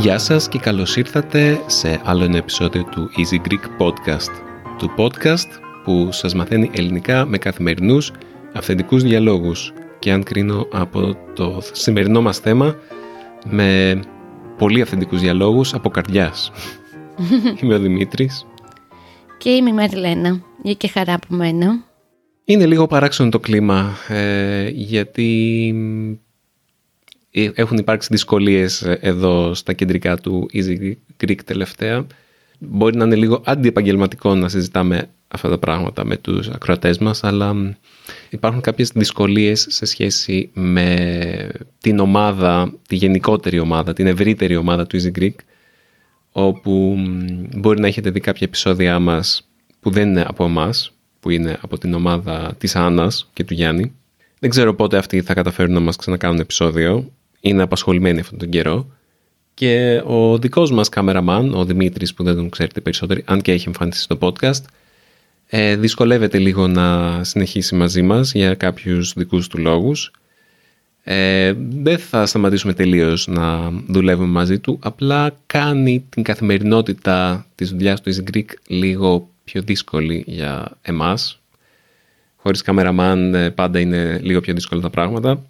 Γεια σας και καλώς ήρθατε σε άλλο ένα επεισόδιο του Easy Greek Podcast. Του podcast που σας μαθαίνει ελληνικά με καθημερινούς αυθεντικούς διαλόγους και αν κρίνω από το σημερινό μας θέμα με πολύ αυθεντικούς διαλόγους από καρδιάς. είμαι ο Δημήτρης. Και είμαι η Μαριλένα. Για και χαρά από μένα. Είναι λίγο παράξενο το κλίμα ε, γιατί ε, έχουν υπάρξει δυσκολίες ε, εδώ στα κεντρικά του Easy Greek τελευταία. Μπορεί να είναι λίγο αντιεπαγγελματικό να συζητάμε αυτά τα πράγματα με τους ακροατές μας, αλλά υπάρχουν κάποιες δυσκολίες σε σχέση με την ομάδα, τη γενικότερη ομάδα, την ευρύτερη ομάδα του Easy Greek, όπου μπορεί να έχετε δει κάποια επεισόδια μας που δεν είναι από εμάς, που είναι από την ομάδα της Άννας και του Γιάννη. Δεν ξέρω πότε αυτοί θα καταφέρουν να μας ξανακάνουν επεισόδιο είναι απασχολημένοι αυτόν τον καιρό. Και ο δικός μας κάμεραμαν, ο Δημήτρης που δεν τον ξέρετε περισσότερο, αν και έχει εμφανιστεί στο podcast, ε, δυσκολεύεται λίγο να συνεχίσει μαζί μας για κάποιους δικούς του λόγους. Ε, δεν θα σταματήσουμε τελείως να δουλεύουμε μαζί του, απλά κάνει την καθημερινότητα της δουλειάς του Easy Greek λίγο πιο δύσκολη για εμάς. Χωρίς καμεραμάν ε, πάντα είναι λίγο πιο δύσκολα τα πράγματα.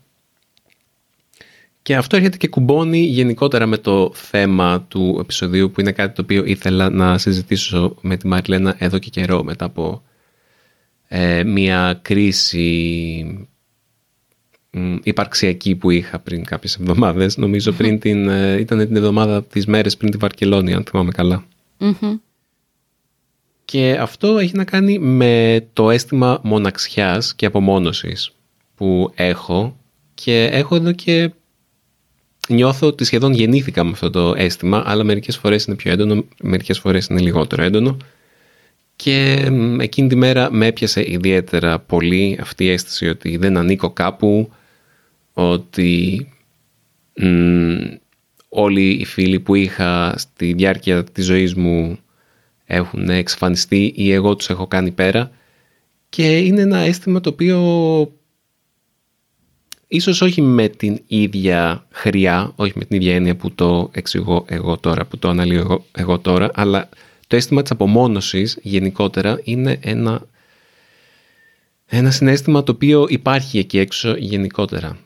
Και αυτό έρχεται και κουμπώνει γενικότερα με το θέμα του επεισοδίου που είναι κάτι το οποίο ήθελα να συζητήσω με τη Μαριλένα εδώ και καιρό μετά από ε, μια κρίση υπαρξιακή που είχα πριν κάποιες εβδομάδες. Νομίζω πριν την, ε, ήταν την εβδομάδα της μέρες πριν τη Βαρκελόνη, αν θυμάμαι Και αυτό έχει να κάνει με το αίσθημα μοναξιάς και απομόνωσης που έχω. Και έχω εδώ και νιώθω ότι σχεδόν γεννήθηκα με αυτό το αίσθημα, αλλά μερικές φορές είναι πιο έντονο, μερικές φορές είναι λιγότερο έντονο. Και εκείνη τη μέρα με έπιασε ιδιαίτερα πολύ αυτή η αίσθηση ότι δεν ανήκω κάπου, ότι όλοι οι φίλοι που είχα στη διάρκεια της ζωής μου έχουν εξαφανιστεί ή εγώ τους έχω κάνει πέρα. Και είναι ένα αίσθημα το οποίο ίσως όχι με την ίδια χρειά, όχι με την ίδια έννοια που το εξηγώ εγώ τώρα, που το αναλύω εγώ, εγώ τώρα, αλλά το αίσθημα της απομόνωσης γενικότερα είναι ένα, ένα συνέστημα το οποίο υπάρχει εκεί έξω γενικότερα.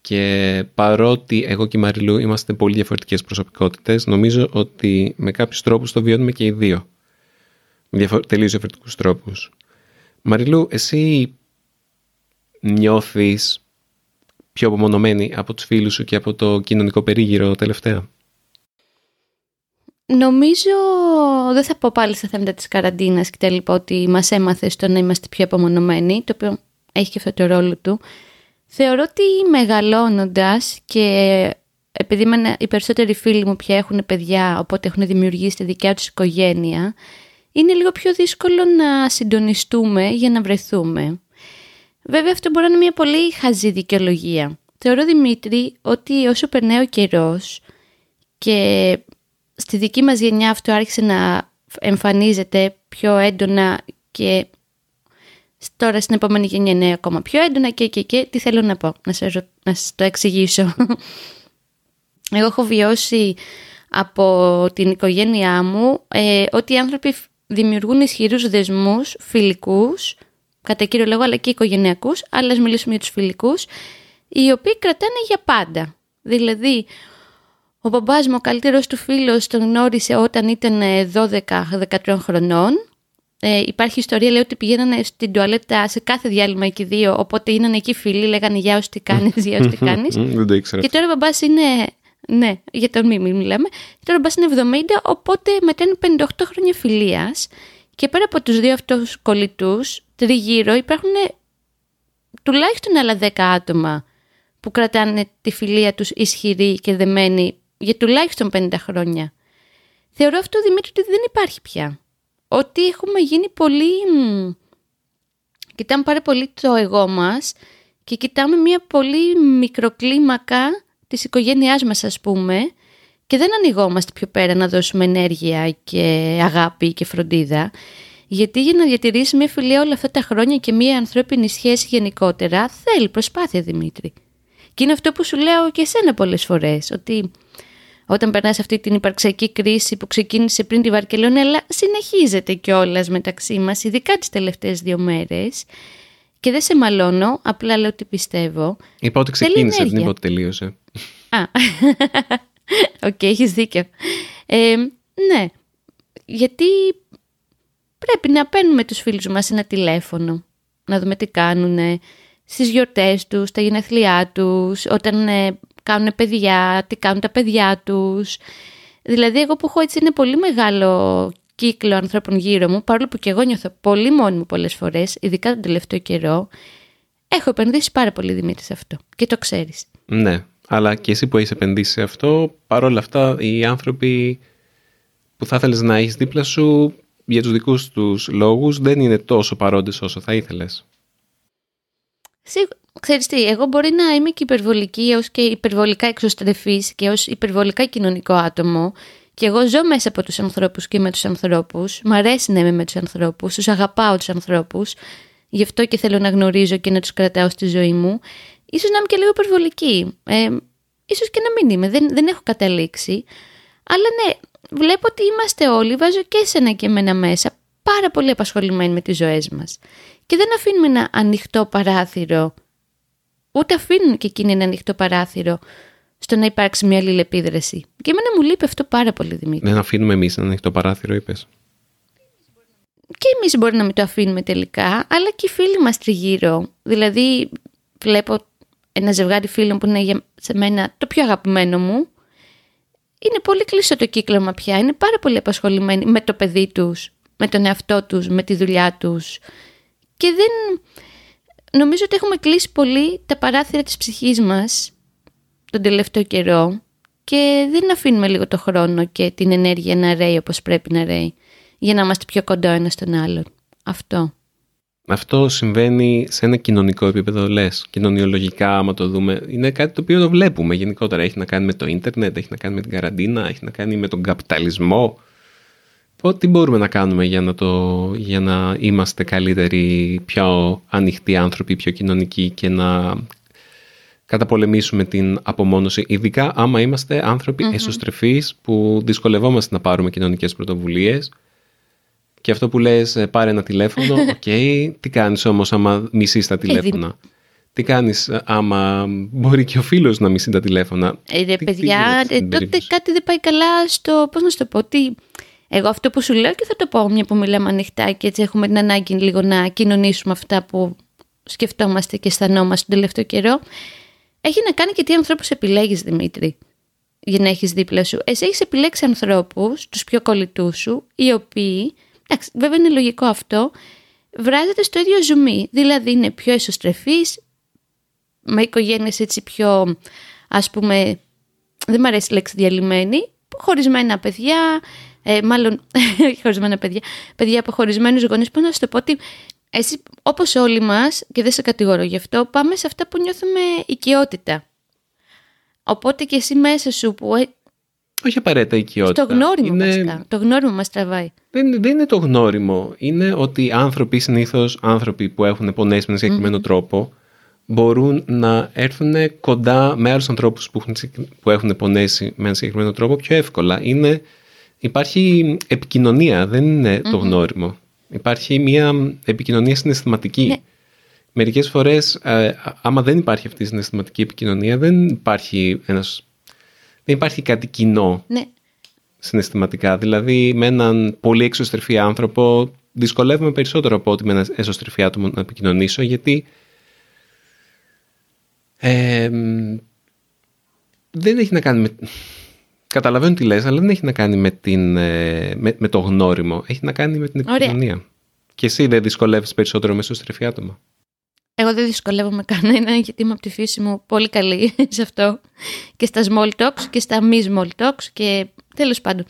Και παρότι εγώ και η Μαριλού είμαστε πολύ διαφορετικές προσωπικότητες, νομίζω ότι με κάποιους τρόπους το βιώνουμε και οι δύο. Με διαφορε... τελείως διαφορετικούς τρόπους. Μαριλού, εσύ νιώθεις πιο απομονωμένη από τους φίλους σου και από το κοινωνικό περίγυρο τελευταία; Νομίζω, δεν θα πω πάλι στα θέματα της καραντίνας και τα λοιπά, ότι μας έμαθε στο να είμαστε πιο απομονωμένοι, το οποίο έχει και αυτό το ρόλο του. Θεωρώ ότι μεγαλώνοντας και επειδή οι περισσότεροι φίλοι μου πια έχουν παιδιά, οπότε έχουν δημιουργήσει τη δικιά τους οικογένεια, είναι λίγο πιο δύσκολο να συντονιστούμε για να βρεθούμε. Βέβαια αυτό μπορεί να είναι μια πολύ χαζή δικαιολογία. Θεωρώ Δημήτρη ότι όσο περνάει ο καιρός και στη δική μας γενιά αυτό άρχισε να εμφανίζεται πιο έντονα και τώρα στην επόμενη γενιά είναι ακόμα πιο έντονα και και και τι θέλω να πω, να σας, να σας το εξηγήσω. Εγώ έχω βιώσει από την οικογένειά μου ε, ότι οι άνθρωποι δημιουργούν ισχυρούς δεσμούς φιλικούς κατά κύριο λόγο, αλλά και οικογενειακούς, αλλά ας μιλήσουμε για τους φιλικούς, οι οποίοι κρατάνε για πάντα. Δηλαδή, ο μπαμπάς μου, ο καλύτερος του φίλος, τον γνώρισε όταν ήταν 12-13 ε, χρονών. Ε, υπάρχει ιστορία, λέει ότι πηγαίνανε στην τουαλέτα σε κάθε διάλειμμα εκεί δύο, οπότε είναι εκεί φίλοι, λέγανε «Γεια σου τι κάνεις, γεια σου τι κάνεις». Δεν το ήξερα. Και τώρα ο μπαμπάς είναι, ναι, για τον μη μιλάμε, και τώρα ο μπαμπάς είναι 70, οπότε μετά είναι 58 χρόνια φιλίας. Και πέρα από τους δύο αυτούς κολλητούς, τριγύρω υπάρχουν τουλάχιστον άλλα δέκα άτομα που κρατάνε τη φιλία τους ισχυρή και δεμένη για τουλάχιστον 50 χρόνια. Θεωρώ αυτό, Δημήτρη, ότι δεν υπάρχει πια. Ότι έχουμε γίνει πολύ... Κοιτάμε πάρα πολύ το εγώ μας και κοιτάμε μια πολύ μικροκλίμακα της οικογένειάς μας ας πούμε και δεν ανοιγόμαστε πιο πέρα να δώσουμε ενέργεια και αγάπη και φροντίδα. Γιατί για να διατηρήσει μια φιλία όλα αυτά τα χρόνια και μια ανθρώπινη σχέση γενικότερα θέλει προσπάθεια Δημήτρη. Και είναι αυτό που σου λέω και εσένα πολλές φορές, ότι όταν περνάς αυτή την υπαρξιακή κρίση που ξεκίνησε πριν τη Βαρκελόνη, αλλά συνεχίζεται κιόλας μεταξύ μας, ειδικά τις τελευταίες δύο μέρες, και δεν σε μαλώνω, απλά λέω ότι πιστεύω. Είπα ότι ξεκίνησες, δεν είπα ότι τελείωσε. Α, οκ, okay, έχεις δίκιο. Ε, ναι, γιατί πρέπει να παίρνουμε τους φίλους μας ένα τηλέφωνο, να δούμε τι κάνουν στις γιορτές τους, τα γενέθλιά τους, όταν ε, κάνουν παιδιά, τι κάνουν τα παιδιά τους. Δηλαδή εγώ που έχω έτσι ένα πολύ μεγάλο κύκλο ανθρώπων γύρω μου, παρόλο που και εγώ νιώθω πολύ μόνη μου πολλές φορές, ειδικά τον τελευταίο καιρό, έχω επενδύσει πάρα πολύ Δημήτρη σε αυτό και το ξέρεις. Ναι, αλλά και εσύ που έχεις επενδύσει σε αυτό, παρόλα αυτά οι άνθρωποι που θα ήθελες να έχεις δίπλα σου για τους δικούς τους λόγους δεν είναι τόσο παρόντες όσο θα ήθελες. Ξέρεις τι, εγώ μπορεί να είμαι και υπερβολική έως και υπερβολικά εξωστρεφής και ως υπερβολικά κοινωνικό άτομο και εγώ ζω μέσα από τους ανθρώπους και με τους ανθρώπους. Μ' αρέσει να είμαι με τους ανθρώπους, τους αγαπάω τους ανθρώπους. Γι' αυτό και θέλω να γνωρίζω και να τους κρατάω στη ζωή μου. Ίσως να είμαι και λίγο υπερβολική. Ε, ίσως και να μην είμαι, δεν, δεν έχω καταλήξει. Αλλά ναι, βλέπω ότι είμαστε όλοι, βάζω και εσένα και εμένα μέσα, πάρα πολύ απασχολημένοι με τις ζωές μας. Και δεν αφήνουμε ένα ανοιχτό παράθυρο, ούτε αφήνουν και εκείνοι ένα ανοιχτό παράθυρο στο να υπάρξει μια αλληλεπίδραση. Και εμένα μου λείπει αυτό πάρα πολύ, Δημήτρη. Δεν αφήνουμε εμείς ένα ανοιχτό παράθυρο, είπες. Και εμείς μπορεί να μην το αφήνουμε τελικά, αλλά και οι φίλοι μας τριγύρω. Δηλαδή, βλέπω ένα ζευγάρι φίλων που είναι για σε μένα το πιο αγαπημένο μου. Είναι πολύ κλειστό το κύκλωμα πια. Είναι πάρα πολύ απασχολημένοι με το παιδί τους, με τον εαυτό τους, με τη δουλειά τους. Και δεν. Νομίζω ότι έχουμε κλείσει πολύ τα παράθυρα της ψυχής μας τον τελευταίο καιρό και δεν αφήνουμε λίγο το χρόνο και την ενέργεια να ρέει όπως πρέπει να ρέει για να είμαστε πιο κοντά ένας στον άλλον. Αυτό. Αυτό συμβαίνει σε ένα κοινωνικό επίπεδο, λες. Κοινωνιολογικά, άμα το δούμε, είναι κάτι το οποίο το βλέπουμε γενικότερα. Έχει να κάνει με το ίντερνετ, έχει να κάνει με την καραντίνα, έχει να κάνει με τον καπιταλισμό. Τι μπορούμε να κάνουμε για να, το, για να είμαστε καλύτεροι, πιο ανοιχτοί άνθρωποι, πιο κοινωνικοί και να καταπολεμήσουμε την απομόνωση, ειδικά άμα είμαστε άνθρωποι mm-hmm. εσωστρεφείς που δυσκολευόμαστε να πάρουμε κοινωνικές πρωτοβουλίες και αυτό που λες ε, πάρε ένα τηλέφωνο, OK, okay, τι κάνεις όμως άμα μισείς τα τηλέφωνα; Τι κάνεις ε, άμα μπορεί και ο φίλος να μισεί τα τηλέφωνα; Ε, ρε παιδιά, ε, τότε κάτι δεν πάει καλά στο, πώς να σου το πω, τι... Εγώ αυτό που σου λέω και θα το πω μια που μιλάμε ανοιχτά και έτσι έχουμε την ανάγκη λίγο να κοινωνήσουμε αυτά που σκεφτόμαστε και αισθανόμαστε τον τελευταίο καιρό έχει να κάνει και τι ανθρώπους επιλέγεις, Δημήτρη, για να έχεις δίπλα σου. Εσύ έχεις επιλέξει ανθρώπους, τους πιο κολλητούς σου, οι οποίοι, εντάξει, βέβαια είναι λογικό αυτό, βράζεται στο ίδιο ζουμί. Δηλαδή είναι πιο εσωστρεφεί, με οικογένειες έτσι πιο, ας πούμε, δεν μου αρέσει η λέξη διαλυμένη, χωρισμένα παιδιά, ε, μάλλον όχι χωρισμένα παιδιά, παιδιά από χωρισμένους γονείς, που να σου το πω ότι εσύ, όπως όλοι μας, και δεν σε κατηγορώ γι' αυτό, πάμε σε αυτά που νιώθουμε οικειότητα. Οπότε και εσύ μέσα σου που... Ε, Όχι απαραίτητα οικειότητα. Το γνώριμο είναι... βασικά. Το γνώριμο μας τραβάει. Δεν, δεν είναι το γνώριμο. Είναι ότι οι άνθρωποι, συνήθως άνθρωποι που έχουν πονέσει με ένα συγκεκριμενο τρόπο, μπορούν να έρθουν κοντά με άλλους ανθρώπους που, έχουν, που έχουν πονέσει με ένα συγκεκριμένο τρόπο πιο εύκολα. Είναι, υπάρχει επικοινωνία, δεν ειναι το γνώριμο. Υπάρχει μια επικοινωνία συναισθηματική. Ναι. Μερικές φορές, ε, άμα δεν υπάρχει αυτή η συναισθηματική επικοινωνία, δεν υπάρχει, ένας, δεν υπάρχει κάτι κοινό ναι. συναισθηματικά. Δηλαδή, με έναν πολύ εξωστρεφή άνθρωπο δυσκολεύομαι περισσότερο από ότι με ένα εσωστρεφή άτομο να επικοινωνήσω, γιατί ε, δεν έχει να κάνει με... Καταλαβαίνω τι λες, αλλά δεν έχει να κάνει με, την, ε, με, με το γνώριμο. Έχει να κάνει με την επικοινωνία. Και εσύ δεν δυσκολεύεις περισσότερο με στρεφή άτομα. Εγώ δεν δυσκολεύομαι κανένα γιατί είμαι από τη φύση μου πολύ καλή σε αυτό. Και στα small talks και στα μη small talks και τέλος πάντων.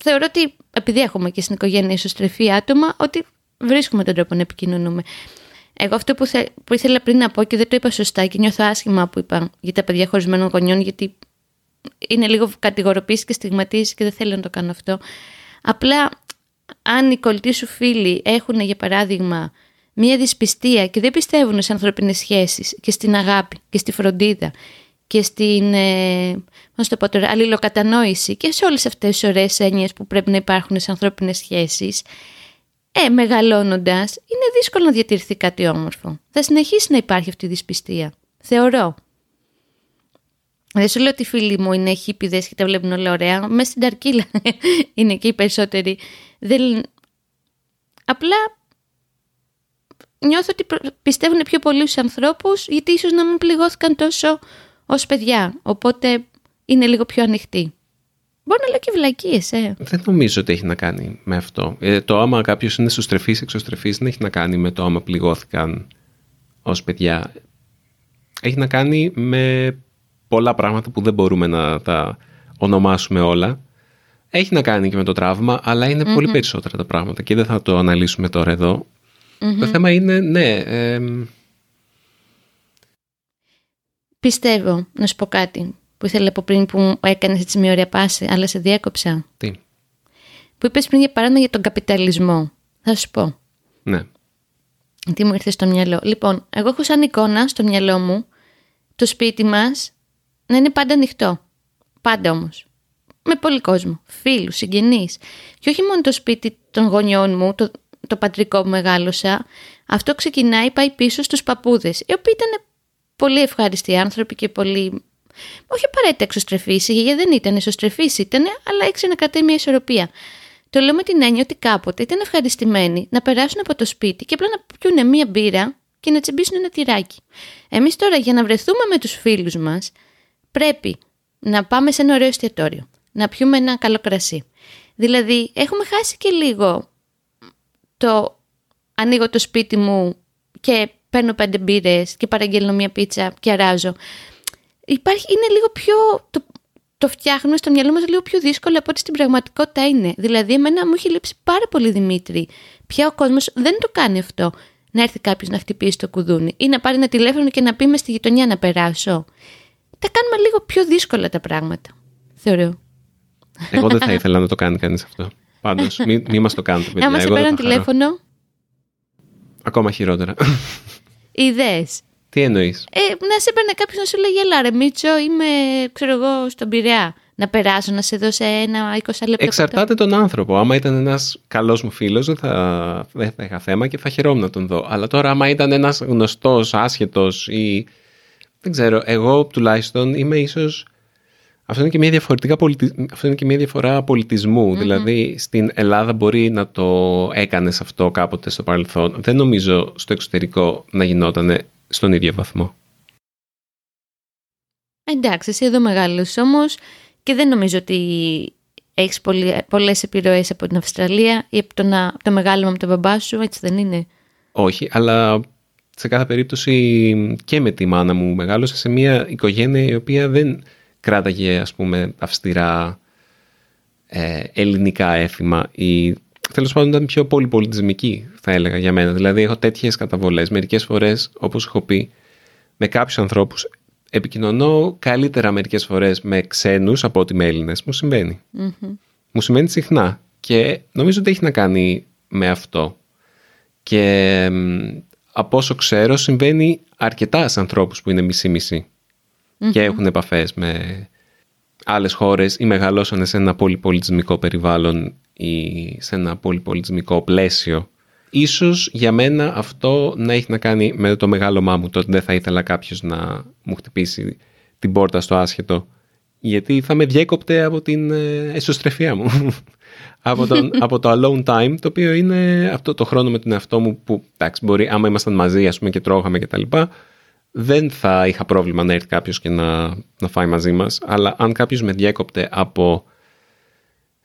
Θεωρώ ότι επειδή έχουμε και στην οικογένεια ισοστρεφή άτομα ότι βρίσκουμε τον τρόπο να επικοινωνούμε. Εγώ αυτό που, θε, που ήθελα πριν να πω και δεν το είπα σωστά και νιώθω άσχημα που είπα για τα παιδιά χωρισμένων γονιών, γιατί είναι λίγο κατηγοροποίησης και στιγματίζεις και δεν θέλω να το κάνω αυτό. Απλά αν οι κολλητοί σου φίλοι έχουν για παράδειγμα μία δυσπιστία και δεν πιστεύουν σε ανθρώπινες σχέσεις και στην αγάπη και στη φροντίδα και στην ε, το πω τώρα, αλληλοκατανόηση και σε όλες αυτές τις ωραίες έννοιες που πρέπει να υπάρχουν σε ανθρώπινες σχέσεις, ε, μεγαλώνοντας, είναι δύσκολο να διατηρηθεί κάτι όμορφο. Θα συνεχίσει να υπάρχει αυτή η δυσπιστία. Θεωρώ. Δεν σου λέω ότι οι φίλοι μου είναι χίπιδες και τα βλέπουν όλα ωραία. Μέσα στην ταρκύλα είναι και οι περισσότεροι. Δεν... Απλά νιώθω ότι πιστεύουν πιο πολύ στους ανθρώπους γιατί ίσως να μην πληγώθηκαν τόσο ως παιδιά. Οπότε είναι λίγο πιο ανοιχτή. Μπορεί να λέω και βλακίες, ε. Δεν νομίζω ότι έχει να κάνει με αυτό. Ε, το άμα κάποιος είναι σωστρεφή, εξωστρεφή, δεν έχει να κάνει με το άμα πληγώθηκαν ως παιδιά. Έχει να κάνει με πολλά πράγματα που δεν μπορούμε να τα ονομάσουμε όλα. Έχει να κάνει και με το τραύμα, αλλά πολύ περισσότερα τα πράγματα και δεν θα το αναλύσουμε τώρα Το θέμα είναι, ναι... Ε, Πιστεύω, να σου πω κάτι που ήθελα από πριν που έκανες έτσι μια ωραία πάση, αλλά σε διέκοψα. Τι; Που είπες πριν για παράδειγμα για τον καπιταλισμό. Θα σου πω. Ναι. Τι μου ήρθε στο μυαλό. Λοιπόν, εγώ έχω σαν εικόνα στο μυαλό μου το σπίτι μας να είναι πάντα ανοιχτό. Πάντα όμως. Με πολύ κόσμο. Φίλους, συγγενείς. Και όχι μόνο το σπίτι των γονιών μου, το, το πατρικό που μεγάλωσα. Αυτό ξεκινάει, πάει πίσω στους παππούδες, οι οποίοι ήταν πολύ ευχάριστοι άνθρωποι και πολύ όχι απαραίτητα εξωστρεφή, η γιαγιά δεν ήταν εσωστρεφή, ήταν, αλλά έξι να κρατάει μια ισορροπία. Το λέω με την έννοια ότι κάποτε ήταν ευχαριστημένοι να περάσουν από το σπίτι και απλά να πιούνε μία μπύρα και να τσιμπήσουν ένα τυράκι. Εμείς τώρα για να βρεθούμε με τους φίλους μας πρέπει να πάμε σε ένα ωραίο εστιατόριο, να πιούμε ένα καλό κρασί. Δηλαδή έχουμε χάσει και λίγο το ανοίγω το σπίτι μου και παίρνω πέντε μπύρες και παραγγέλνω μία πίτσα και αράζω υπάρχει, είναι λίγο πιο. Το, το φτιάχνουμε στο μυαλό μας λίγο πιο δύσκολο από ό,τι στην πραγματικότητα είναι. Δηλαδή, εμένα μου έχει λείψει πάρα πολύ Δημήτρη. Πια ο κόσμος δεν το κάνει αυτό. Να έρθει κάποιος να χτυπήσει το κουδούνι ή να πάρει ένα τηλέφωνο και να πει μες στη γειτονιά να περάσω. Τα κάνουμε λίγο πιο δύσκολα τα πράγματα. Θεωρώ. Εγώ δεν θα ήθελα να το κάνει κανείς αυτό. Πάντως, μην μη μας το κάνετε, παιδιά. Άμα σε παίρνουν τηλέφωνο. Ακόμα χειρότερα. Ιδέες. Τι εννοείς; Ε, να σε έπαιρνε κάποιος να σου λέει Ελά, ρε Μίτσο, είμαι ξέρω εγώ στον Πειραιά. Να περάσω, να σε δώσω ένα 20 λεπτό. Εξαρτάται τον άνθρωπο. Άμα ήταν ένας καλός μου φίλος, δεν θα, δεν θα είχα θέμα και θα χαιρόμουν να τον δω. Αλλά τώρα, άμα ήταν ένας γνωστός, άσχετος ή. Δεν ξέρω, εγώ τουλάχιστον είμαι ίσως. Αυτό είναι και μια, διαφορετικά πολιτι... Αυτό είναι και μια διαφορά Δηλαδή, στην Ελλάδα μπορεί να το έκανες αυτό κάποτε στο παρελθόν. Δεν νομίζω στο εξωτερικό να γινόταν στον ίδιο βαθμό. Εντάξει, εσύ εδώ μεγάλος όμως και δεν νομίζω ότι έχεις πολλές επιρροές από την Αυστραλία ή από το, να, το μεγάλο με τον μπαμπά σου, έτσι δεν είναι; Όχι, αλλά σε κάθε περίπτωση και με τη μάνα μου μεγάλωσα σε μια οικογένεια η οποία δεν κράταγε ας πούμε αυστηρά ε, ελληνικά έθιμα ή τέλος πάντων ήταν πιο πολυπολιτισμική, θα έλεγα για μένα. Δηλαδή, έχω τέτοιες καταβολές. Μερικές φορές, όπως έχω πει, με κάποιους ανθρώπους επικοινωνώ καλύτερα μερικές φορές με ξένους από ότι με Έλληνες. Μου συμβαινει Μου συμβαίνει συχνά. Και νομίζω ότι έχει να κάνει με αυτό. Και από όσο ξέρω, συμβαίνει αρκετά σε ανθρώπους που είναι μισή-μισή και έχουν επαφές με άλλες χώρες ή μεγαλώσανε σε ένα πολυπολιτισμικό περιβάλλον ή σε ένα πολυπολιτισμικό πλαίσιο. Ίσως για μένα αυτό να έχει να κάνει με το μεγάλο μου, το ότι δεν θα ήθελα κάποιος να μου χτυπήσει την πόρτα στο άσχετο, γιατί θα με διέκοπτε από την ε, εσωστρεφία μου. από, τον, από το alone time, το οποίο είναι αυτό το χρόνο με τον εαυτό μου που, εντάξει, μπορεί, άμα ήμασταν μαζί, ας πούμε, και τρώγαμε και τα λοιπά, δεν θα είχα πρόβλημα να έρθει κάποιος και να, να φάει μαζί μας, αλλά αν κάποιος με διέκοπτε από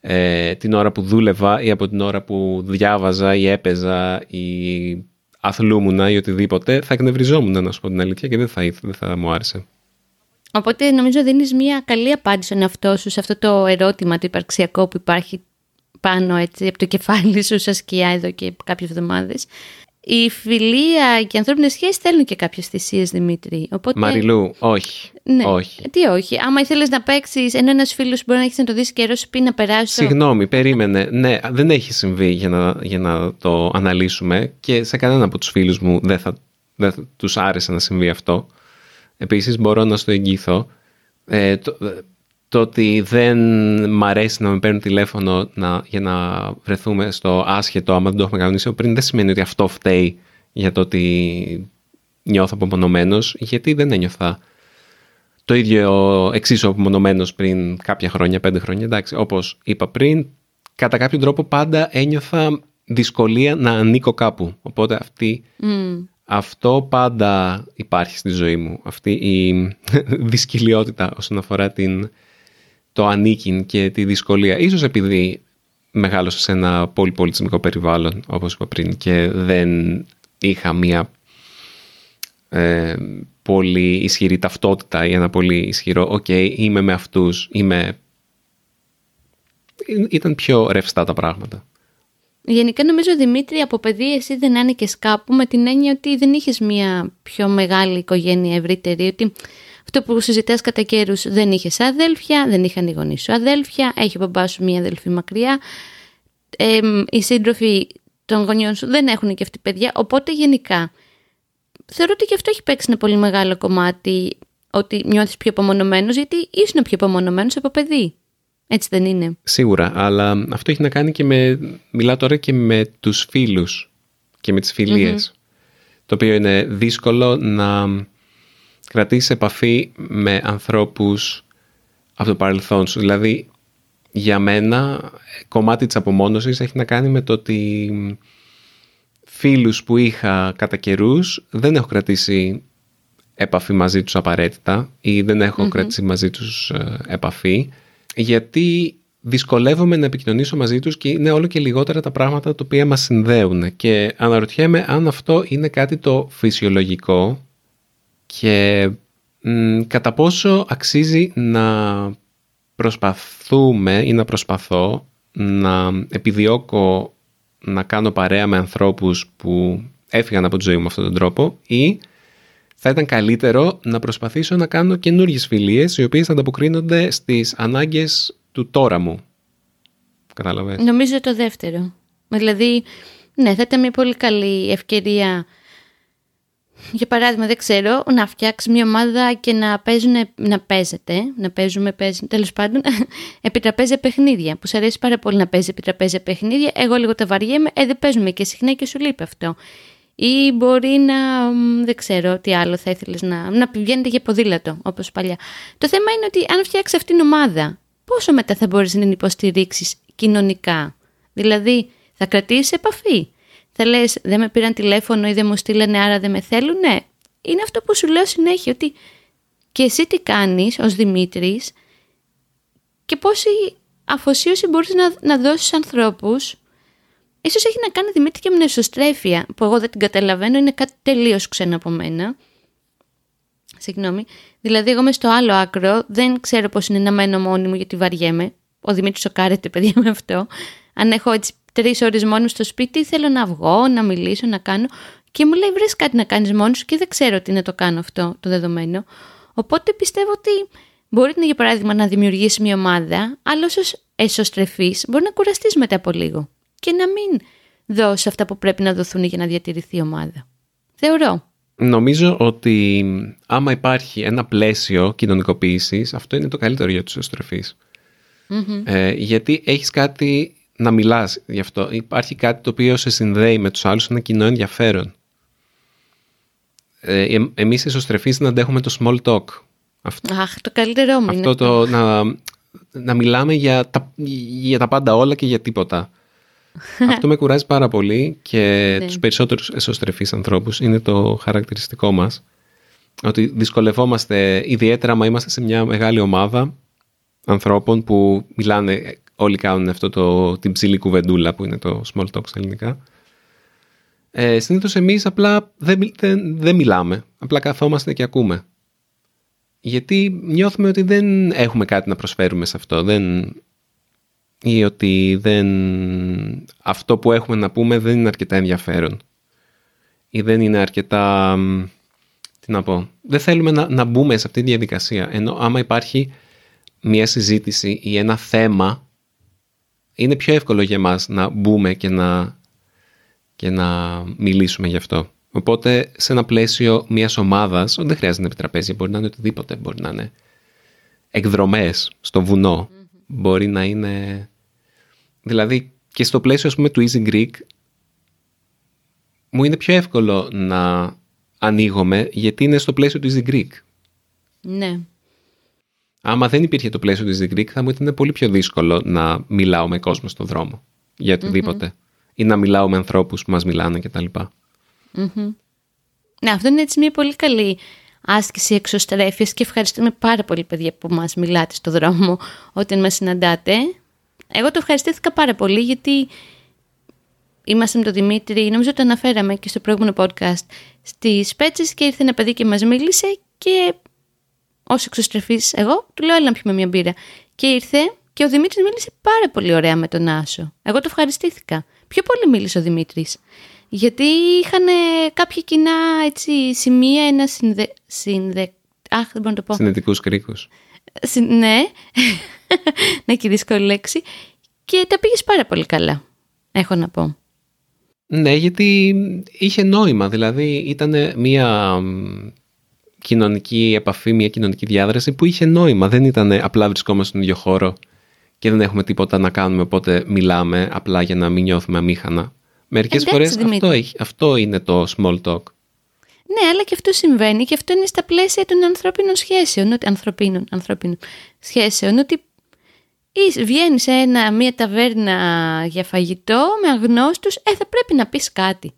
ε, την ώρα που δούλευα ή από την ώρα που διάβαζα ή έπαιζα ή αθλούμουν ή οτιδήποτε, θα εκνευριζόμουν να σου πω την αλήθεια και δεν θα, δεν θα μου άρεσε. Οπότε νομίζω δίνεις μια καλή απάντηση στον εαυτό σου σε αυτό το ερώτημα το υπαρξιακό που υπάρχει πάνω έτσι από το κεφάλι σου σαν σκιά εδώ και κάποιες εβδομάδες. Η φιλία και οι ανθρώπινες σχέσεις θέλουν και κάποιες θυσίες, Δημήτρη. Οπότε... Μαριλού, όχι. Ναι. όχι. Τι όχι. Άμα ήθελες να παίξεις, ενώ ένας φίλος μπορεί να έχεις να το δεις καιρό σου πει να περάσει. Συγγνώμη, περίμενε. Ναι, δεν έχει συμβεί για να, για να το αναλύσουμε και σε κανένα από τους φίλους μου δεν θα, δεν θα τους άρεσε να συμβεί αυτό. Επίσης, μπορώ να στο εγγύθω. Ε, το, το ότι δεν μ' αρέσει να με παίρνουν τηλέφωνο να, για να βρεθούμε στο άσχετο άμα δεν το έχουμε κανονίσει πριν δεν σημαίνει ότι αυτό φταίει για το ότι νιώθω απομονωμένος, γιατί δεν ένιωθα το ίδιο εξίσου απομονωμένος πριν κάποια χρόνια, πέντε χρόνια. Εντάξει, όπως είπα πριν, κατά κάποιο τρόπο πάντα ένιωθα δυσκολία να ανήκω κάπου. Οπότε αυτή, αυτό πάντα υπάρχει στη ζωή μου. Αυτή η δυσκολιότητα όσον αφορά την το ανήκειν και τη δυσκολία. Ίσως επειδή μεγάλωσα σε ένα πολύ πολιτισμικό περιβάλλον, όπως είπα πριν, και δεν είχα μία ε, πολύ ισχυρή ταυτότητα ή ένα πολύ ισχυρό «ΟΚ, είμαι με αυτούς, είμαι...» Ήταν πιο ρευστά τα πράγματα. Γενικά νομίζω Δημήτρη από παιδί εσύ δεν άνοικες κάπου με την έννοια ότι δεν είχες μια πιο μεγάλη οικογένεια ευρύτερη, ότι αυτό που συζητάς κατά καιρούς δεν είχες αδέλφια, δεν είχαν οι γονείς σου αδέλφια, έχει ο μπαμπά σου μία αδελφή μακριά. Ε, οι σύντροφοι των γονιών σου δεν έχουν και αυτοί παιδιά. Οπότε γενικά θεωρώ ότι και αυτό έχει παίξει ένα πολύ μεγάλο κομμάτι ότι νιώθεις πιο απομονωμένος, γιατί ήσουν πιο απομονωμένος από παιδί. Έτσι δεν είναι. Σίγουρα, αλλά αυτό έχει να κάνει και με. Μιλάω τώρα και με τους φίλους και με τις φιλιε Το οποίο είναι δύσκολο να κρατήσεις επαφή με ανθρώπους από το παρελθόν σου. Δηλαδή, για μένα, κομμάτι της απομόνωσης έχει να κάνει με το ότι φίλους που είχα κατά καιρούς δεν έχω κρατήσει επαφή μαζί τους απαραίτητα ή δεν εχω κρατήσει μαζί τους ε, επαφή γιατί δυσκολεύομαι να επικοινωνήσω μαζί τους και είναι όλο και λιγότερα τα πράγματα τα οποία μας συνδέουν και αναρωτιέμαι αν αυτό είναι κάτι το φυσιολογικό και κατά πόσο αξίζει να προσπαθούμε ή να προσπαθώ να επιδιώκω να κάνω παρέα με ανθρώπους που έφυγαν από τη ζωή μου με αυτόν τον τρόπο ή θα ήταν καλύτερο να προσπαθήσω να κάνω καινούργιες φιλίες οι οποίες ανταποκρίνονται στις ανάγκες του τώρα μου. Κατάλαβες; Νομίζω το δεύτερο. Δηλαδή, ναι, θα ήταν μια πολύ καλή ευκαιρία για παράδειγμα, δεν ξέρω, να φτιάξεις μια ομάδα και να, παίζουν, να παίζετε, να παίζουμε, παίζουν, τέλος πάντων, επιτραπέζια παιχνίδια. Που σου αρέσει πάρα πολύ να παίζει επιτραπέζια παιχνίδια. Εγώ λίγο τα βαριέμαι, ε, δεν παίζουμε και συχνά και σου λείπει αυτό. Ή μπορεί να, δεν ξέρω τι άλλο θα ήθελες να, να πηγαίνετε για ποδήλατο, όπως παλιά. Το θέμα είναι ότι αν φτιάξεις αυτήν την ομάδα, πόσο μετά θα μπορείς να την υποστηρίξεις κοινωνικά. Δηλαδή, θα κρατήσεις επαφή θα λες, δεν με πήραν τηλέφωνο ή δεν μου στείλανε, άρα δεν με θέλουν. Ναι, είναι αυτό που σου λέω συνέχεια, ότι και εσύ τι κάνεις ως Δημήτρης και πόση αφοσίωση μπορείς να, να δώσεις ανθρώπους. Ίσως έχει να κάνει Δημήτρη και με εσωστρέφεια, που εγώ δεν την καταλαβαίνω, είναι κάτι τελείως ξένο από μένα. Συγγνώμη. Δηλαδή, εγώ είμαι στο άλλο άκρο, δεν ξέρω πώς είναι να μένω μόνη μου γιατί βαριέμαι. Ο Δημήτρης σοκάρεται, παιδιά, με αυτό. Αν έχω έτσι τρεις ώρες μόνος στο σπίτι, θέλω να βγω, να μιλήσω, να κάνω. Και μου λέει: Βρες κάτι να κάνεις μόνος σου και δεν ξέρω τι να το κάνω αυτό το δεδομένο. Οπότε πιστεύω ότι μπορεί για παράδειγμα να δημιουργήσεις μια ομάδα, αλλά όσος εσωστρεφή μπορεί να κουραστείς μετά από λίγο και να μην δώσεις αυτά που πρέπει να δοθούν για να διατηρηθεί η ομάδα. Θεωρώ. Νομίζω ότι άμα υπάρχει ένα πλαίσιο κοινωνικοποίησης, αυτό είναι το καλύτερο για τους εσωστρεφείς. Ε, γιατί έχεις κάτι να μιλάς γι' αυτό. Υπάρχει κάτι το οποίο σε συνδέει με τους άλλους, ένα κοινό ενδιαφέρον. Ε, εμείς εσωστρεφείς να αντέχουμε το small talk. Αυτό, Αχ, το καλύτερό μου Αυτό το να, να μιλάμε για τα, για τα πάντα όλα και για τίποτα. Αυτό με κουράζει πάρα πολύ και ναι. τους περισσότερους εσωστρεφείς ανθρώπους είναι το χαρακτηριστικό μας. Ότι δυσκολευόμαστε ιδιαίτερα μα είμαστε σε μια μεγάλη ομάδα ανθρώπων που μιλάνε όλοι κάνουν αυτό το, την ψηλή κουβεντούλα που είναι το small talk στα ελληνικά. Ε, Συνήθως εμείς απλά δεν, δεν, δεν μιλάμε. Απλά καθόμαστε και ακούμε. Γιατί νιώθουμε ότι δεν έχουμε κάτι να προσφέρουμε σε αυτό. Δεν, ή ότι δεν, αυτό που έχουμε να πούμε δεν είναι αρκετά ενδιαφέρον. ή δεν είναι αρκετά, τι να πω, δεν θέλουμε να, να μπούμε σε αυτή τη διαδικασία. Ενώ άμα υπάρχει μια συζήτηση ή ένα θέμα, είναι πιο εύκολο για μας να μπούμε και να, και να μιλήσουμε γι' αυτό. Οπότε σε ένα πλαίσιο μιας ομάδας, δεν χρειάζεται να είναι επιτραπέζια, μπορεί να είναι οτιδήποτε, μπορεί να είναι εκδρομές στο βουνό, μπορεί να είναι... Δηλαδή και στο πλαίσιο ας πούμε του Easy Greek μου είναι πιο εύκολο να ανοίγομαι γιατί είναι στο πλαίσιο του Easy Greek. Ναι. Άμα δεν υπήρχε το πλαίσιο του Easy Greek θα μου ήταν πολύ πιο δύσκολο να μιλάω με κόσμο στον δρόμο για οτιδηποτε ή να μιλάω με ανθρώπους που μας μιλάνε κτλ. Mm-hmm. Ναι, αυτό είναι έτσι μια πολύ καλή άσκηση εξωστρέφειας και ευχαριστούμε πάρα πολύ παιδιά που μας μιλάτε στο δρόμο όταν μας συναντάτε. Εγώ το ευχαριστήθηκα πάρα πολύ γιατί είμαστε με τον Δημήτρη, νομίζω το αναφέραμε και στο προηγούμενο podcast, στις Πέτσες και ήρθε ένα παιδί και μας μίλησε και ως εξωστρεφής εγώ του λέω έλα να πιούμε μια μπύρα. Και ήρθε και ο Δημήτρης μίλησε πάρα πολύ ωραία με τον Άσο. Εγώ το ευχαριστήθηκα. Πιο πολύ μίλησε ο Δημήτρης. Γιατί είχαν κάποια κοινά έτσι, σημεία, ένα συνδε... συνδε... Αχ, δεν μπορώ να το πω. Συνδετικούς κρίκους. Ναι, ναι και δύσκολη λέξη. Και τα πήγες πάρα πολύ καλά, έχω να πω. Ναι, γιατί είχε νόημα. Δηλαδή ήταν μια κοινωνική επαφή, μια κοινωνική διάδραση που είχε νόημα. Δεν ήταν απλά βρισκόμαστε στον ίδιο χώρο και δεν έχουμε τίποτα να κάνουμε, οπότε μιλάμε απλά για να μην νιώθουμε αμήχανα. Μερικές φορές αυτό, αυτό είναι το small talk. Ναι, αλλά και αυτό συμβαίνει και αυτό είναι στα πλαίσια των ανθρώπινων σχέσεων, ότι ανθρωπίνων, ανθρωπίνων σχέσεων, ότι βγαίνει σε ένα, μια ταβέρνα για φαγητό με αγνώστους, ε, θα πρέπει να πεις κάτι.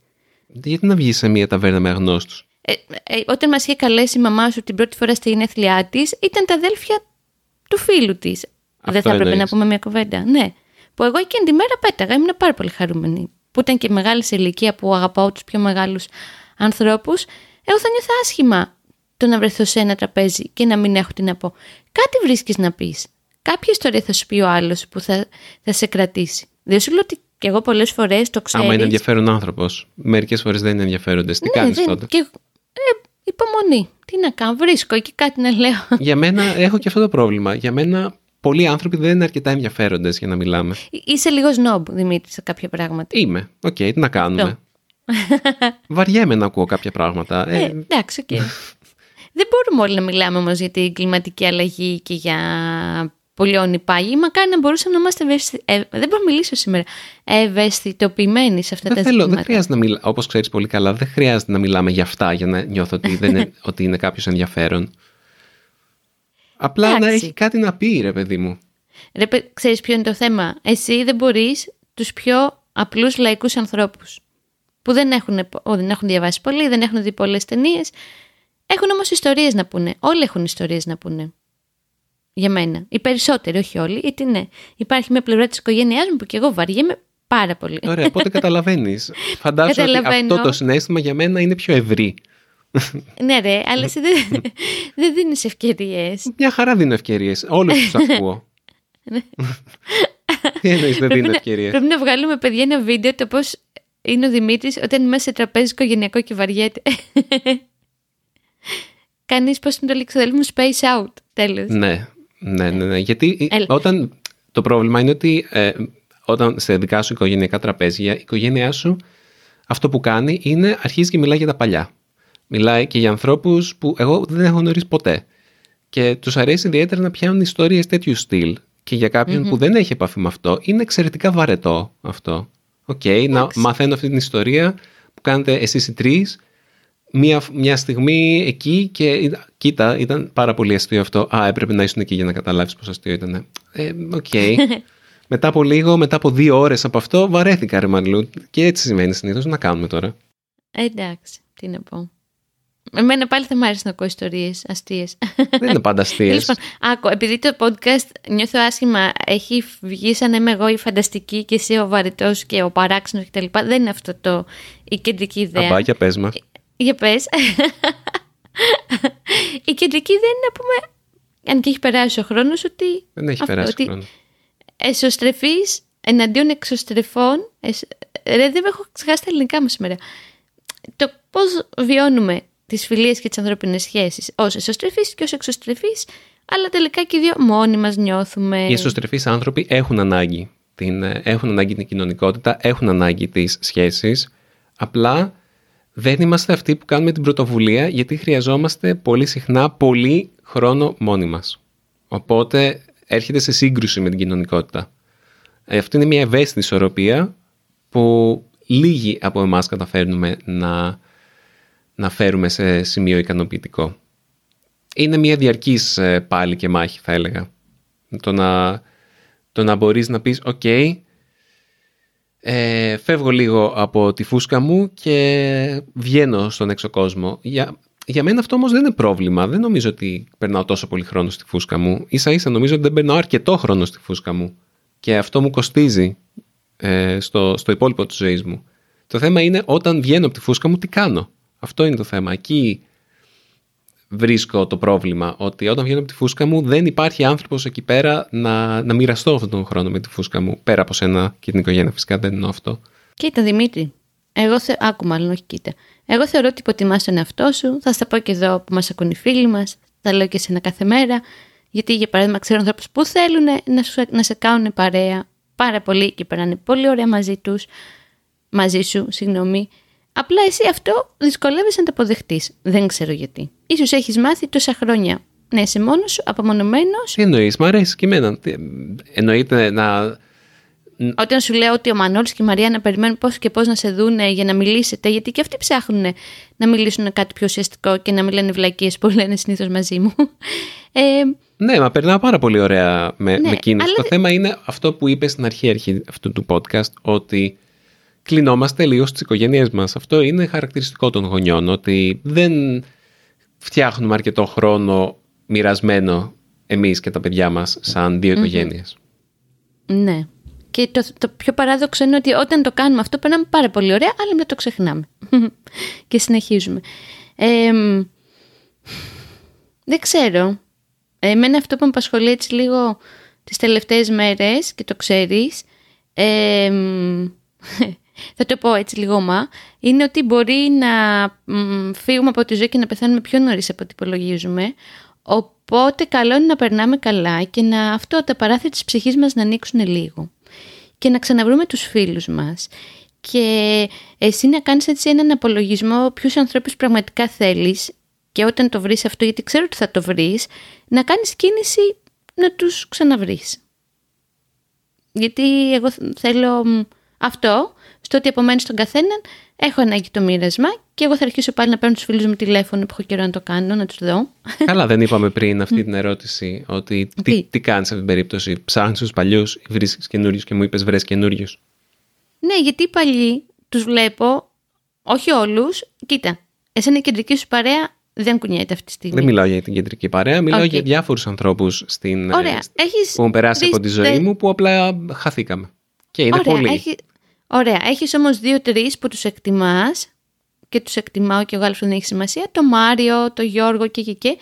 Γιατί να βγεις σε μια ταβέρνα με αγνώστους; Ε, ε, όταν μας είχε καλέσει η μαμά σου την πρώτη φορά στη γενέθλιά της, ήταν τα αδέλφια του φίλου της. Δεν θα έπρεπε να πούμε μια κουβέντα. Ναι. Που εγώ εκείνη τη μέρα πέταγα, ήμουν πάρα πολύ χαρούμενη που ήταν και μεγάλης σε ηλικία που αγαπάω τους πιο μεγάλους ανθρώπους, εγώ θα νιώθω άσχημα το να βρεθώ σε ένα τραπέζι και να μην έχω τι να πω. Κάτι βρίσκεις να πεις. Κάποια ιστορία θα σου πει ο άλλος που θα, θα σε κρατήσει. Δεν σου λέω ότι και εγώ πολλές φορές το ξέρω. Άμα είναι ενδιαφέρον άνθρωπος. Μερικές φορές δεν είναι ενδιαφέροντες. Τι ναι, κάνεις δεν, τότε. Και, ε, υπομονή. Τι να κάνω. Βρίσκω εκεί κάτι να λέω. Για μένα έχω και αυτό το πρόβλημα. Για μένα πολλοί άνθρωποι δεν είναι αρκετά ενδιαφέροντες για να μιλάμε. Είσαι λίγο σνόμπ, Δημήτρη, σε κάποια πράγματα. Είμαι. OK, okay, τι να κάνουμε; Βαριέμαι να ακούω κάποια πράγματα. Ε, ε εντάξει, οκ. δεν μπορούμε όλοι να μιλάμε όμως για την κλιματική αλλαγή και για που λιώνουν οι πάγοι. Μακάρι να μπορούσαμε να είμαστε ε, δεν μπορώ να μιλήσω σήμερα. Ευαισθητοποιημένοι σε αυτά δεν τα θέλω, ζητήματα. Δεν χρειάζεται να μιλάμε, όπως ξέρεις πολύ καλά, δεν χρειάζεται να μιλάμε για αυτά για να νιώθω ότι, δεν είναι, ότι είναι κάποιος ενδιαφέρον. Απλά Εντάξει. να έχει κάτι να πει, ρε παιδί μου. Ρε, ξέρεις ποιο είναι το θέμα; Εσύ δεν μπορείς τους πιο απλούς λαϊκούς ανθρώπους που δεν έχουν, δεν έχουν διαβάσει πολύ, δεν έχουν δει πολλές ταινίες. Έχουν όμως ιστορίες να πούνε. Όλοι έχουν ιστορίες να πούνε. Για μένα. Οι περισσότεροι, όχι όλοι, γιατί ναι. Υπάρχει μια πλευρά της οικογένειάς μου που και εγώ βαριέμαι πάρα πολύ. Ωραία, οπότε καταλαβαίνεις. Φαντάζομαι ότι αυτό το συνέστημα για μένα είναι πιο ευρύ ναι, ρε, αλλά εσύ δεν, δεν δίνεις ευκαιρίες. Μια χαρά δίνω ευκαιρίες. Όλους τους ακούω. Ναι. Τι εννοείς, δεν δίνω ευκαιρίες; Πρέπει να βγάλουμε, παιδιά, ένα βίντεο το πώς είναι ο Δημήτρης όταν είναι μέσα σε τραπέζι οικογενειακό και βαριέται. Κάνει πώς είναι το λέξη, θέλουμε space out. Τέλος. Ναι, ναι, ναι, ναι. Γιατί όταν. Το πρόβλημα είναι ότι ε, όταν σε δικά σου οικογενειακά τραπέζια, η οικογένειά σου αυτό που κάνει είναι αρχίζει και μιλάει για τα παλιά. Μιλάει και για ανθρώπους που εγώ δεν έχω γνωρίσει ποτέ. Και τους αρέσει ιδιαίτερα να πιάνουν ιστορίες τέτοιου στυλ. Και για κάποιον που δεν έχει επαφή με αυτό, είναι εξαιρετικά βαρετό αυτό. OK, okay, να μαθαίνω αυτή την ιστορία που κάνετε εσείς οι τρεις. Μια, μια στιγμή εκεί και κοίτα, ήταν πάρα πολύ αστείο αυτό. Α, έπρεπε να ήσουν εκεί για να καταλάβεις πόσο αστείο ήταν. Ε, OK. Okay. μετά από λίγο, μετά από δύο ώρες από αυτό, βαρέθηκα ρε Μανλού. Και έτσι συμβαίνει συνήθως. Να κάνουμε τώρα. Εντάξει, τι να πω. Εμένα πάλι θα μου άρεσε να ακούω ιστορίες αστείες. Δεν είναι πάντα αστείες. Λοιπόν, άκου, επειδή το podcast νιώθω άσχημα, έχει βγει σαν είμαι εγώ η φανταστική και εσύ ο βαρετό και ο παράξενος κτλ. Δεν είναι αυτό το, η κεντρική ιδέα. Αμπά, για πες μας. Για πες. η κεντρική ιδέα είναι να πούμε, αν και έχει περάσει ο χρόνος, ότι. Δεν έχει αυτό, περάσει ο χρόνος. Εσωστρεφή εναντίον εξωστρεφών. Εσ... Ρε, δεν έχω ξεχάσει τα ελληνικά μου σήμερα. Το πώς βιώνουμε τις φιλίες και τις ανθρώπινες σχέσεις ως εσωστρεφείς και ως εξωστρεφείς, αλλά τελικά και οι δύο μόνοι μας νιώθουμε... Οι εσωστρεφείς άνθρωποι έχουν ανάγκη την, ε, έχουν ανάγκη την κοινωνικότητα, έχουν ανάγκη τις σχέσεις, απλά δεν είμαστε αυτοί που κάνουμε την πρωτοβουλία γιατί χρειαζόμαστε πολύ συχνά πολύ χρόνο μόνοι μας. Οπότε έρχεται σε σύγκρουση με την κοινωνικότητα. Ε, αυτή είναι μια ευαίσθητη ισορροπία που λίγοι από εμάς καταφέρνουμε να, να φέρουμε σε σημείο ικανοποιητικό. Είναι μια διαρκής ε, πάλι και μάχη θα έλεγα. Το να, το να μπορείς να πεις «ΟΚ, ε, φεύγω λίγο από τη φούσκα μου και βγαίνω στον έξω κόσμο». Για, για μένα αυτό όμως δεν είναι πρόβλημα. Δεν νομίζω ότι περνάω τόσο πολύ χρόνο στη φούσκα μου. Ίσα ίσα νομίζω ότι δεν περνάω αρκετό χρόνο στη φούσκα μου. Και αυτό μου κοστίζει ε, στο, στο υπόλοιπο της ζωής μου. Το θέμα είναι όταν βγαίνω από τη φούσκα μου τι κάνω. Αυτό είναι το θέμα. Εκεί βρίσκω το πρόβλημα. Ότι όταν βγαίνω από τη φούσκα μου δεν υπάρχει άνθρωπος εκεί πέρα να, να μοιραστώ αυτόν τον χρόνο με τη φούσκα μου. Πέρα από σένα και την οικογένεια φυσικά δεν εννοώ αυτό. Κοίτα Δημήτρη, εγώ θε... άκου μάλλον όχι κοίτα. Εγώ θεωρώ ότι υποτιμάς τον εαυτό σου. Θα στα πω και εδώ που μας ακούν οι φίλοι μας. Θα λέω και σε ένα κάθε μέρα. Γιατί για παράδειγμα ξέρω ανθρώπους που θέλουν να, σου, να σε κάνουν παρέα πάρα πολύ και περνάνε πολύ ωραία μαζί τους, μαζί σου, συγγνώμη. Απλά εσύ αυτό δυσκολεύεσαι να το αποδεχτείς. Δεν ξέρω γιατί. Ίσως έχεις μάθει τόσα χρόνια να είσαι μόνος σου, απομονωμένος. Τι εννοείς, μου αρέσει και εμένα. Εννοείται να. Όταν σου λέω ότι ο Μανώλης και η Μαρία να περιμένουν πώς και πώς να σε δουν για να μιλήσετε, γιατί και αυτοί ψάχνουν να μιλήσουν κάτι πιο ουσιαστικό και να μιλάνε βλακίες που λένε συνήθως μαζί μου. Ε, ναι, μα περνάω πάρα πολύ ωραία με, ναι, με Το θέμα είναι αυτό που είπες στην αρχή, αρχή αυτού του podcast, ότι κλεινόμαστε λίγο στις οικογένειές μας. Αυτό είναι χαρακτηριστικό των γονιών, ότι δεν φτιάχνουμε αρκετό χρόνο μοιρασμένο εμείς και τα παιδιά μας σαν δύο οικογένειες. Ναι. Και το, το πιο παράδοξο είναι ότι όταν το κάνουμε αυτό περνάμε πάρα πολύ ωραία, αλλά μετά το ξεχνάμε. και συνεχίζουμε. δεν ξέρω. Εμένα αυτό που με απασχολεί έτσι λίγο τις τελευταίες μέρες και το ξέρεις θα το πω έτσι λίγο μα, είναι ότι μπορεί να φύγουμε από τη ζωή και να πεθάνουμε πιο νωρίς από ό,τι υπολογίζουμε. Οπότε καλό είναι να περνάμε καλά και να αυτό τα παράθυρα της ψυχής μας να ανοίξουν λίγο. Και να ξαναβρούμε τους φίλους μας. Και εσύ να κάνεις έτσι έναν απολογισμό ποιους ανθρώπους πραγματικά θέλεις και όταν το βρεις αυτό, γιατί ξέρω ότι θα το βρεις, να κάνεις κίνηση να τους ξαναβρεις. Γιατί εγώ θέλω αυτό στο ότι απομένεις στον καθέναν, έχω ανάγκη το μοίρασμα και εγώ θα αρχίσω πάλι να παίρνω τους φίλους μου τηλέφωνο που έχω καιρό να το κάνω, να τους δω. Καλά, δεν είπαμε πριν αυτή την ερώτηση, ότι τι, τι; κάνεις σε αυτήν την περίπτωση. Ψάχνεις τους παλιούς, βρίσκεις καινούριους και μου είπες βρες καινούριους. Ναι, γιατί οι παλιοί τους βλέπω, όχι όλους. Κοίτα, εσένα η κεντρική σου παρέα δεν κουνιέται αυτή τη στιγμή. Δεν μιλάω για την κεντρική παρέα, μιλάω για διάφορους ανθρώπους στην... Ε, Ωραία. Έχεις που έχουν περάσει από τη ζωή μου που απλά χαθήκαμε. Και είναι Ωραία. πολύ. Έχει... Ωραία. Έχεις όμως δύο-τρει που τους εκτιμάς και τους εκτιμάω και εγώ, αλλά δεν έχει σημασία. Το Μάριο, το Γιώργο και και και,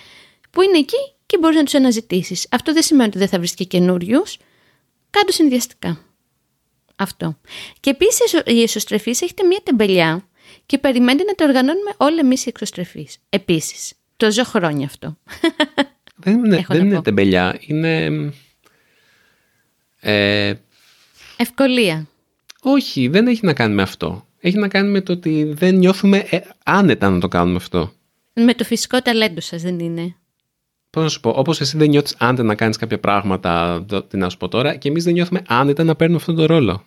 που είναι εκεί και μπορείς να τους αναζητήσεις. Αυτό δεν σημαίνει ότι δεν θα βρεις και καινούριους. Κάντο συνδυαστικά. Αυτό. Και επίσης η εσωστρεφή έχετε μία τεμπελιά και περιμένετε να το οργανώνουμε όλοι εμείς οι εξωστρεφείς. Επίσης. Το ζω χρόνια αυτό. Δεν είναι, δεν είναι τεμπελιά. Είναι. Ε... Ευκολία. Όχι, δεν έχει να κάνει με αυτό. Έχει να κάνει με το ότι δεν νιώθουμε ε, άνετα να το κάνουμε αυτό. Με το φυσικό ταλέντο σας δεν είναι. Πώς να σου πω, όπως εσύ δεν νιώθεις άνετα να κάνεις κάποια πράγματα, τι να σου πω τώρα, και εμείς δεν νιώθουμε άνετα να παίρνουμε αυτόν τον ρόλο.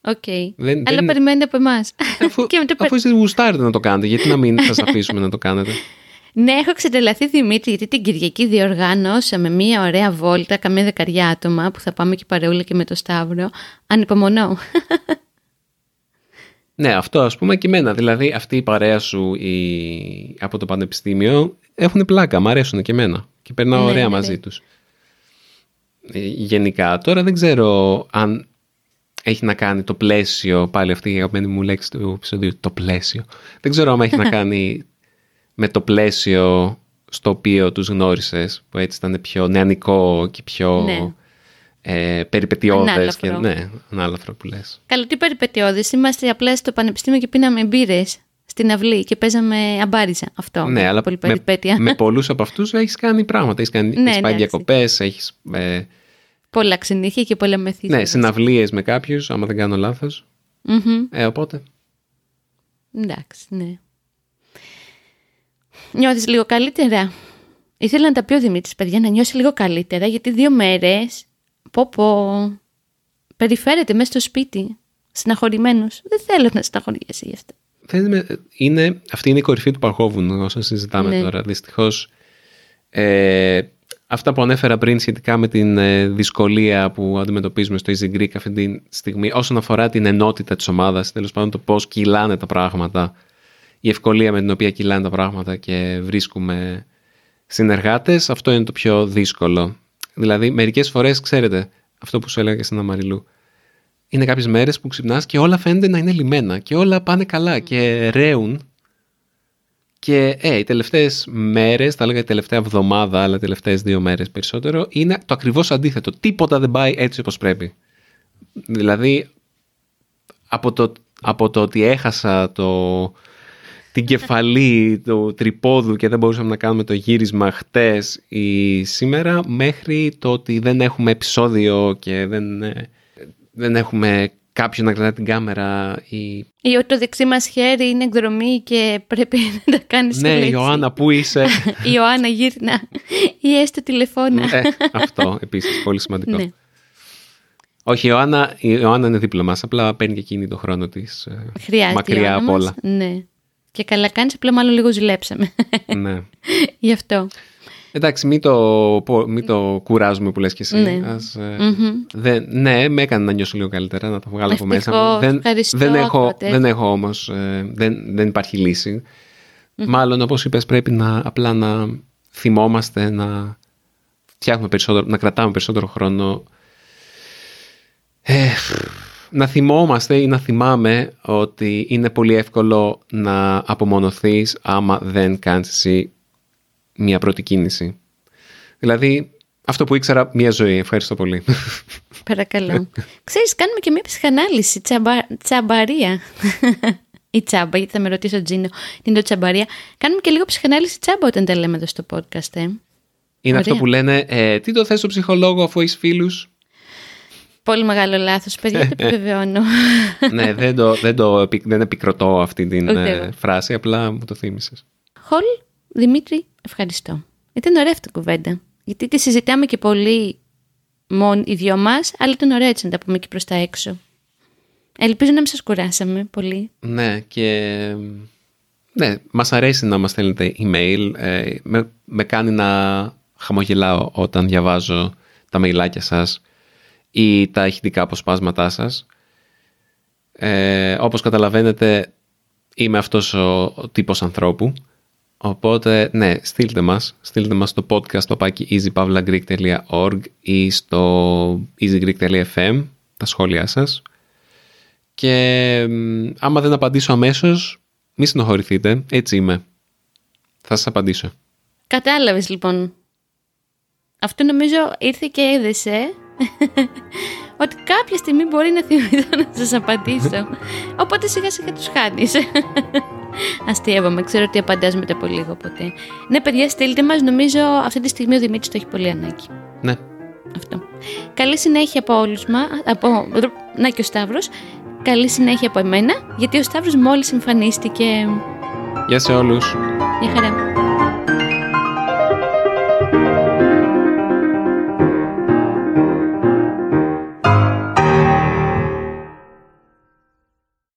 OK. Okay. Δεν, Αλλά δεν... περιμένετε από εμάς. Αφού, αφού εσείς γουστάρετε να το κάνετε, γιατί να μην σας αφήσουμε να το κάνετε; Ναι, έχω ξετρελαθεί Δημήτρη, γιατί την Κυριακή διοργάνωσαμε μία ωραία βόλτα, καμία δεκαριά άτομα, που θα πάμε και παρεούλα και με το Σταύρο. Ανυπομονώ. Ναι, αυτό ας πούμε και εμένα. Δηλαδή αυτή η παρέα σου η... από το πανεπιστήμιο έχουν πλάκα, μου αρέσουν και εμένα. Και περνάω ναι, ωραία ναι, μαζί ναι. τους. Ε, γενικά, τώρα δεν ξέρω αν έχει να κάνει το πλαίσιο, πάλι αυτή η αγαπημένη μου λέξη του επεισοδίου, το πλαίσιο. Δεν ξέρω αν έχει να κάνει με το πλαίσιο στο οποίο τους γνώρισες, που έτσι ήταν πιο νεανικό και πιο ναι. ε, περιπετειώδες. Και, ναι, ανάλαφρο που λες. Καλό τι περιπετειώδες, είμαστε απλά στο πανεπιστήμιο και πίναμε μπύρες. στην αυλή και παίζαμε αμπάριζα. Αυτό. Ναι, αλλά πολύ με, περιπέτεια. με πολλούς από αυτούς έχεις κάνει πράγματα. Έχεις, κάνει, Ναι, έχεις πάει ναι, διακοπές, έχεις... Ε, Πολλά ξενύχια και πολλά μεθύσια. ναι, συναυλίες με κάποιους, άμα δεν κάνω λάθος. Μμμ. Ε, οπότε... Εντάξει, ναι. Νιώθεις λίγο καλύτερα. Ήθελα να τα πει ο Δημήτρης, παιδιά, να νιώσει λίγο καλύτερα, γιατί δύο μέρες, πω πω, περιφέρεται μέσα στο σπίτι, συναχωρημένος. Δεν θέλω να συναχωριέσαι γι' αυτό. Δεν είμαι- είναι, αυτή είναι η κορυφή του Παρχόβουνου όσο συζητάμε Ναι. τώρα. Δυστυχώς ε, αυτά που ανέφερα πριν σχετικά με την ε, δυσκολία που αντιμετωπίζουμε στο Easy Greek αυτή τη στιγμή όσον αφορά την ενότητα της ομάδας, τέλος πάντων το πώς κυλάνε τα πράγματα, η ευκολία με την οποία κυλάνε τα πράγματα και βρίσκουμε συνεργάτες, αυτό είναι το πιο δύσκολο. Δηλαδή μερικές φορές, ξέρετε, αυτό που σου έλεγα και στην Αμαριλού, είναι κάποιες μέρες που ξυπνάς και όλα φαίνεται να είναι λιμένα και όλα πάνε καλά και ρέουν και ε, οι τελευταίες μέρες, θα έλεγα η τελευταία εβδομάδα, αλλά οι τελευταίες δύο μέρες περισσότερο, είναι το ακριβώς αντίθετο. Τίποτα δεν πάει έτσι όπως πρέπει. Δηλαδή, από το, από το ότι έχασα το, την κεφαλή του τρυπόδου και δεν μπορούσαμε να κάνουμε το γύρισμα χτες ή σήμερα, μέχρι το ότι δεν έχουμε επεισόδιο και δεν, ε, δεν έχουμε κάποιον να κρατάει την κάμερα ή Ή ότι το δεξί μας χέρι είναι εκδρομή και πρέπει να τα κάνεις Ναι, έτσι. Ιωάννα, πού είσαι; Η Ιωάννα γύρνα. Ή έστω τηλεφώνα. ε, αυτό επίσης, πολύ σημαντικό. Ναι. Όχι, η Ιωάννα, η Ιωάννα είναι δίπλα μας, απλά παίρνει και εκείνη το χρόνο της ε, Χρειάζεται η μακριά Ιωάννα από μας. όλα. Ναι. Και καλά κάνεις, απλά μάλλον λίγο ζηλέψαμε. ναι. Γι' αυτό. Εντάξει, μην το, πω- μην το κουράζουμε που λες και εσύ. Ναι. Ας, ε, Μμμ. δεν, ναι, με έκανε να νιώσω λίγο καλύτερα, να το βγάλω από μέσα μου. Ευτυχώς, Δεν, ευχαριστώ, δεν, έχω, ακροατές. δεν έχω όμως, ε, δεν, δεν υπάρχει λύση. Μάλλον, όπως είπες, πρέπει να, απλά να θυμόμαστε, να φτιάχνουμε περισσότερο, να κρατάμε περισσότερο χρόνο Ε, να θυμόμαστε ή να θυμάμαι ότι είναι πολύ εύκολο να απομονωθείς άμα δεν κάνεις εσύ μια πρώτη κίνηση. Δηλαδή, αυτό που ήξερα μια ζωή. Ευχαριστώ πολύ. Παρακαλώ. Ξέρεις, κάνουμε και μια ψυχανάλυση. Τσαμπα... Τσαμπαρία. Η τσάμπα, γιατί θα με ρωτήσει ο Τζίνο. Είναι το τσαμπαρία. Κάνουμε και λίγο ψυχανάλυση τσάμπα όταν τα λέμε εδώ στο podcast. Ε. Είναι Ωραία. αυτό που λένε, ε, τι το θες στο ψυχολόγο αφού έχεις φίλους; Πολύ μεγάλο λάθος, παιδιά, το επιβεβαιώνω. ναι, δεν, το, δεν, το, επι- δεν επικροτώ αυτή την Ούτε ε, εγώ. φράση, απλά μου το θύμισες. Χολ, Δημήτρη, ευχαριστώ. Ήταν ωραία αυτή η κουβέντα. Γιατί τη συζητάμε και πολύ μόνο οι δυο μας, αλλά ήταν ωραία έτσι να τα πούμε και προς τα έξω. Ελπίζω να μην σας κουράσαμε πολύ. Ναι, και ναι, μας αρέσει να μας στέλνετε email. Ε, με, με κάνει να χαμογελάω όταν διαβάζω τα μεϊλάκια σας ή τα ηχητικά αποσπάσματά σας. Ε, όπως καταλαβαίνετε, είμαι αυτός ο, ο τύπος ανθρώπου. Οπότε, ναι, στείλτε μας. Στείλτε μας στο podcast στο πάκι easypavlagreek.org ή στο easygreek.fm τα σχόλιά σας. Και μ, άμα δεν απαντήσω αμέσως, μη συνοχωρηθείτε. Έτσι είμαι. Θα σας απαντήσω. Κατάλαβες λοιπόν. Αυτό νομίζω ήρθε και έδεσε ότι κάποια στιγμή μπορεί να θυμηθώ να σας απαντήσω. Οπότε σιγά σιγά τους χάνεις. Αστείευαμε, ξέρω ότι απαντάς μετά από λίγο ποτέ. Ναι παιδιά στείλτε μας, νομίζω αυτή τη στιγμή ο Δημήτρης το έχει πολύ ανάγκη. Ναι. Αυτό. Καλή συνέχεια από όλους μας, από... να και ο Σταύρος. Καλή συνέχεια από εμένα, γιατί ο Σταύρος μόλις εμφανίστηκε. Γεια σε όλους. Γεια χαρά.